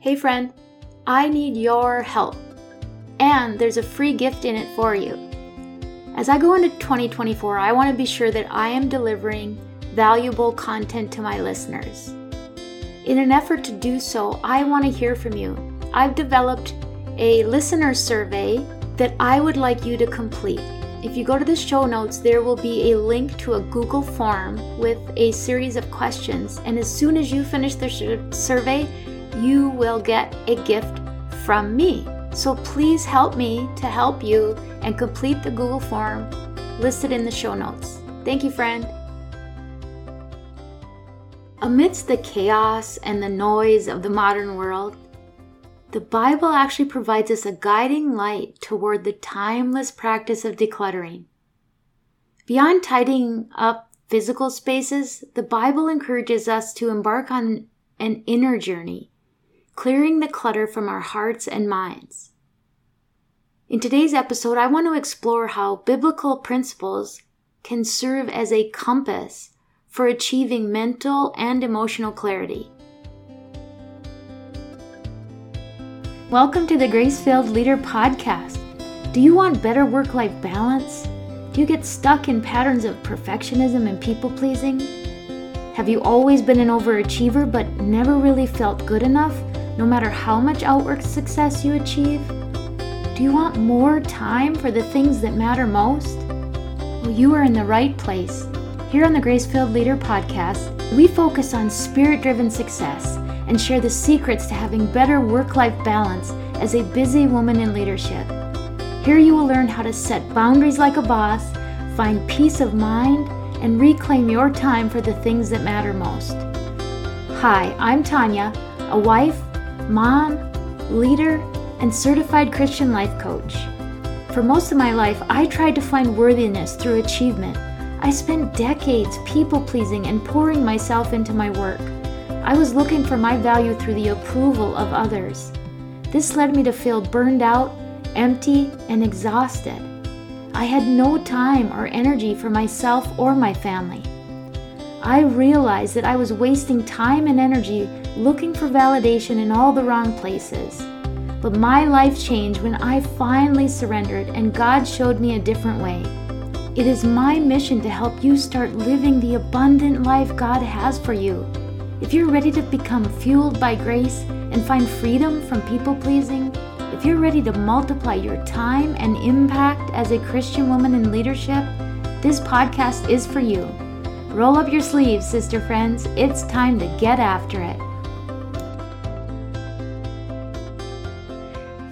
Hey, friend, I need your help. And there's a free gift in it for you. As I go into 2024, I want to be sure that I am delivering valuable content to my listeners. In an effort to do so, I want to hear from you. I've developed a listener survey that I would like you to complete. If you go to the show notes, there will be a link to a Google form with a series of questions. And as soon as you finish the survey, you will get a gift from me. So please help me to help you and complete the Google form listed in the show notes. Thank you, friend. Amidst the chaos and the noise of the modern world, the Bible actually provides us a guiding light toward the timeless practice of decluttering. Beyond tidying up physical spaces, the Bible encourages us to embark on an inner journey, clearing the clutter from our hearts and minds. In today's episode, I want to explore how biblical principles can serve as a compass for achieving mental and emotional clarity. Welcome to the Grace Filled Leader Podcast. Do you want better work life balance? Do you get stuck in patterns of perfectionism and people pleasing? Have you always been an overachiever but never really felt good enough, no matter how much outward success you achieve? Do you want more time for the things that matter most? Well, you are in the right place. Here on the Grace Filled Leader Podcast, we focus on spirit driven success and share the secrets to having better work life balance as a busy woman in leadership. Here you will learn how to set boundaries like a boss, find peace of mind, and reclaim your time for the things that matter most. Hi, I'm Tanya, a wife, mom, leader, and certified Christian life coach. For most of my life, I tried to find worthiness through achievement. I spent decades people pleasing and pouring myself into my work. I was looking for my value through the approval of others. This led me to feel burned out, empty, and exhausted. I had no time or energy for myself or my family. I realized that I was wasting time and energy looking for validation in all the wrong places. But my life changed when I finally surrendered and God showed me a different way. It is my mission to help you start living the abundant life God has for you. If you're ready to become fueled by grace and find freedom from people pleasing, if you're ready to multiply your time and impact as a Christian woman in leadership, this podcast is for you. Roll up your sleeves, sister friends. It's time to get after it.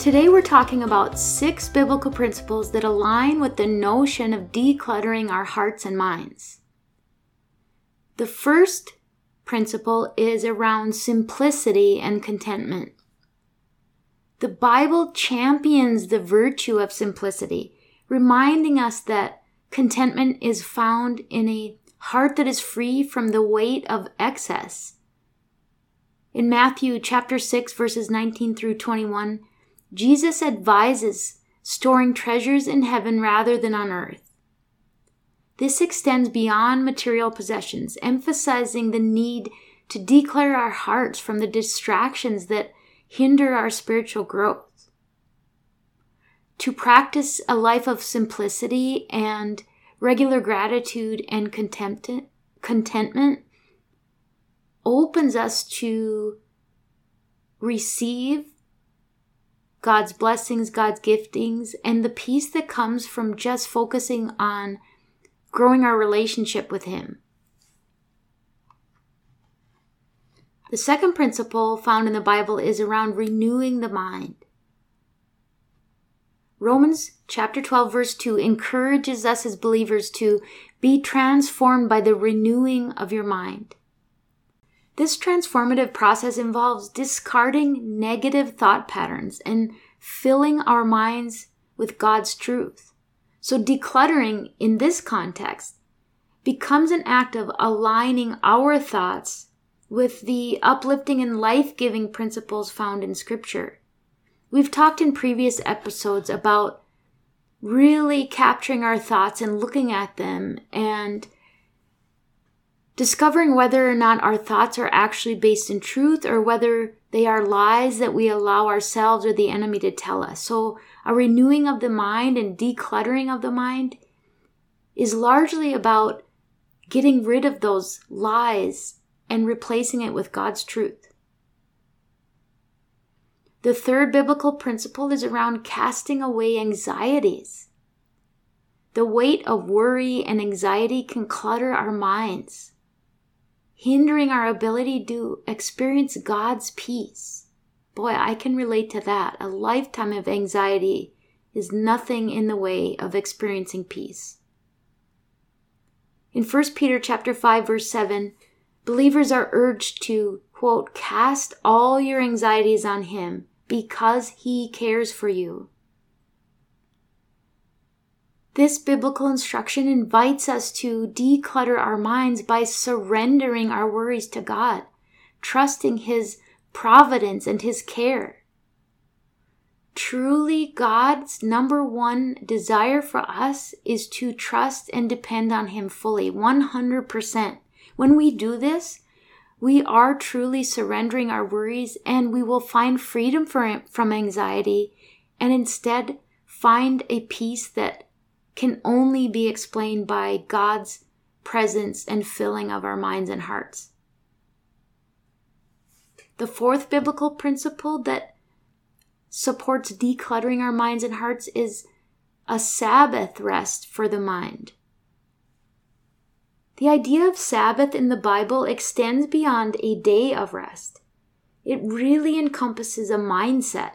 Today, we're talking about six biblical principles that align with the notion of decluttering our hearts and minds. The first principle is around simplicity and contentment. The Bible champions the virtue of simplicity, reminding us that contentment is found in a heart that is free from the weight of excess. In Matthew chapter 6 verses 19 through 21, Jesus advises storing treasures in heaven rather than on earth. This extends beyond material possessions, emphasizing the need to declare our hearts from the distractions that hinder our spiritual growth. To practice a life of simplicity and regular gratitude and contentment opens us to receive God's blessings, God's giftings, and the peace that comes from just focusing on growing our relationship with Him. The second principle found in the Bible is around renewing the mind. Romans chapter 12 verse 2 encourages us as believers to be transformed by the renewing of your mind. This transformative process involves discarding negative thought patterns and filling our minds with God's truth. So decluttering in this context becomes an act of aligning our thoughts with the uplifting and life giving principles found in Scripture. We've talked in previous episodes about really capturing our thoughts and looking at them and discovering whether or not our thoughts are actually based in truth or whether they are lies that we allow ourselves or the enemy to tell us. So, a renewing of the mind and decluttering of the mind is largely about getting rid of those lies and replacing it with God's truth. The third biblical principle is around casting away anxieties. The weight of worry and anxiety can clutter our minds hindering our ability to experience God's peace. Boy, I can relate to that. A lifetime of anxiety is nothing in the way of experiencing peace. In 1 Peter chapter 5 verse 7, believers are urged to quote cast all your anxieties on him because he cares for you. This biblical instruction invites us to declutter our minds by surrendering our worries to God, trusting His providence and His care. Truly, God's number one desire for us is to trust and depend on Him fully, 100%. When we do this, we are truly surrendering our worries and we will find freedom from anxiety and instead find a peace that can only be explained by God's presence and filling of our minds and hearts. The fourth biblical principle that supports decluttering our minds and hearts is a Sabbath rest for the mind. The idea of Sabbath in the Bible extends beyond a day of rest. It really encompasses a mindset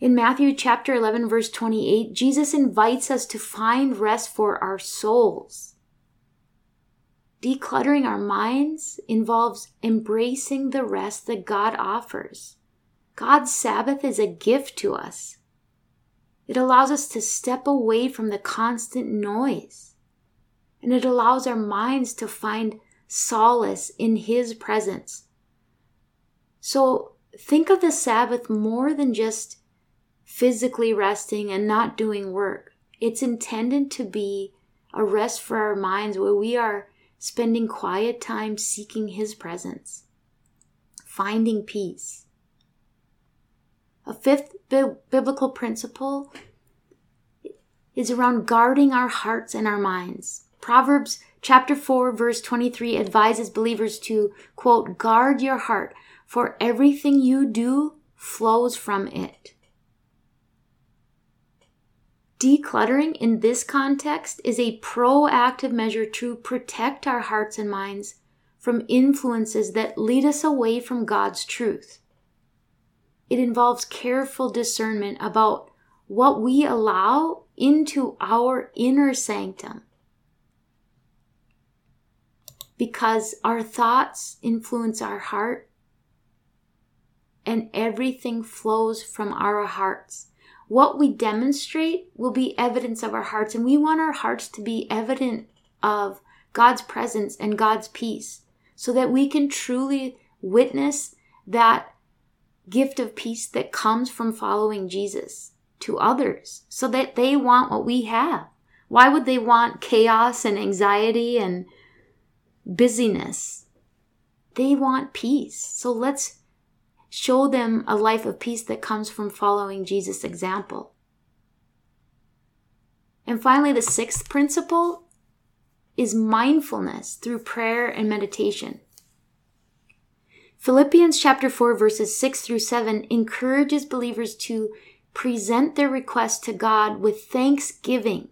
in Matthew chapter 11, verse 28, Jesus invites us to find rest for our souls. Decluttering our minds involves embracing the rest that God offers. God's Sabbath is a gift to us. It allows us to step away from the constant noise. And it allows our minds to find solace in His presence. So think of the Sabbath more than just physically resting and not doing work. It's intended to be a rest for our minds where we are spending quiet time seeking His presence, finding peace. A fifth bi- biblical principle is around guarding our hearts and our minds. Proverbs chapter 4 verse 23 advises believers to quote guard your heart for everything you do flows from it. Decluttering in this context is a proactive measure to protect our hearts and minds from influences that lead us away from God's truth. It involves careful discernment about what we allow into our inner sanctum. Because our thoughts influence our heart, and everything flows from our hearts what we demonstrate will be evidence of our hearts, and we want our hearts to be evident of God's presence and God's peace so that we can truly witness that gift of peace that comes from following Jesus to others so that they want what we have. Why would they want chaos and anxiety and busyness? They want peace. So let's show them a life of peace that comes from following Jesus' example. And finally, the sixth principle is mindfulness through prayer and meditation. Philippians chapter 4 verses 6 through 7 encourages believers to present their requests to God with thanksgiving,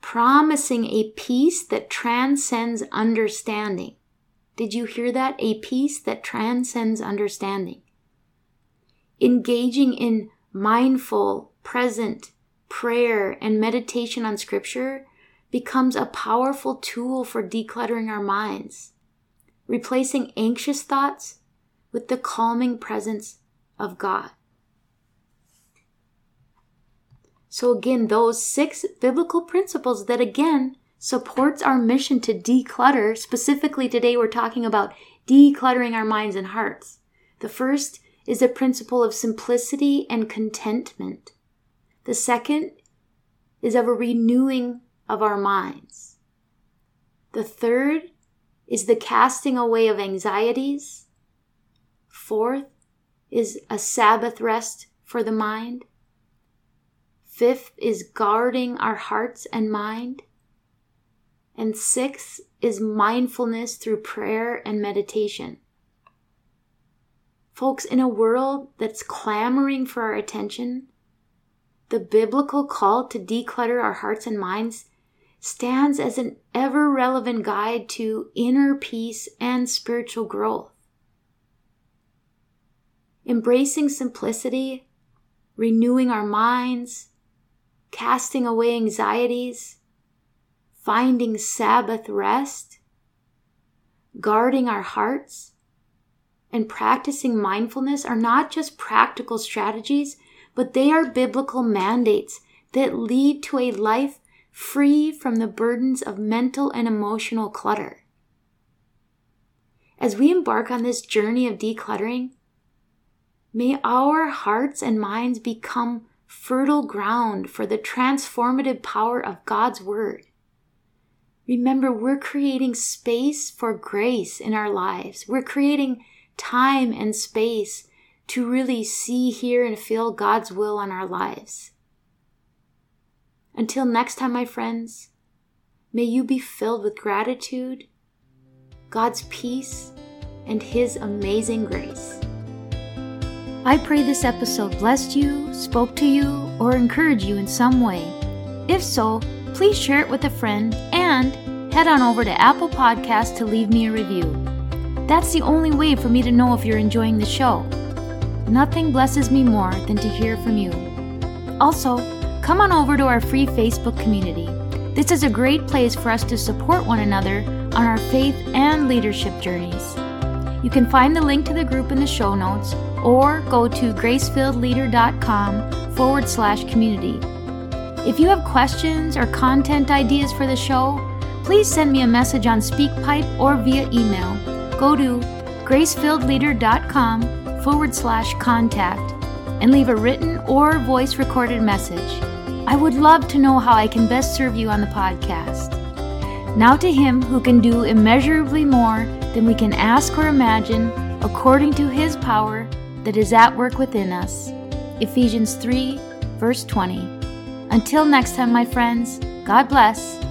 promising a peace that transcends understanding. Did you hear that? A peace that transcends understanding. Engaging in mindful, present prayer and meditation on Scripture becomes a powerful tool for decluttering our minds, replacing anxious thoughts with the calming presence of God. So, again, those six biblical principles that, again, supports our mission to declutter. Specifically, today we're talking about decluttering our minds and hearts. The first is the principle of simplicity and contentment. The second is of a renewing of our minds. The third is the casting away of anxieties. Fourth is a Sabbath rest for the mind. Fifth is guarding our hearts and mind. And six is mindfulness through prayer and meditation. Folks, in a world that's clamoring for our attention, the biblical call to declutter our hearts and minds stands as an ever relevant guide to inner peace and spiritual growth. Embracing simplicity, renewing our minds, casting away anxieties, finding Sabbath rest, guarding our hearts, and practicing mindfulness are not just practical strategies, but they are biblical mandates that lead to a life free from the burdens of mental and emotional clutter. As we embark on this journey of decluttering, may our hearts and minds become fertile ground for the transformative power of God's Word. Remember, we're creating space for grace in our lives. We're creating time and space to really see, hear, and feel God's will on our lives. Until next time, my friends, may you be filled with gratitude, God's peace, and His amazing grace. I pray this episode blessed you, spoke to you, or encouraged you in some way. If so, please share it with a friend and head on over to Apple Podcasts to leave me a review. That's the only way for me to know if you're enjoying the show. Nothing blesses me more than to hear from you. Also, come on over to our free Facebook community. This is a great place for us to support one another on our faith and leadership journeys. You can find the link to the group in the show notes or go to gracefilledleader.com forward slash community. If you have questions or content ideas for the show, please send me a message on SpeakPipe or via email. Go to gracefilledleader.com forward slash contact and leave a written or voice recorded message. I would love to know how I can best serve you on the podcast. Now to Him who can do immeasurably more than we can ask or imagine, according to His power that is at work within us. Ephesians 3, verse 20. Until next time, my friends, God bless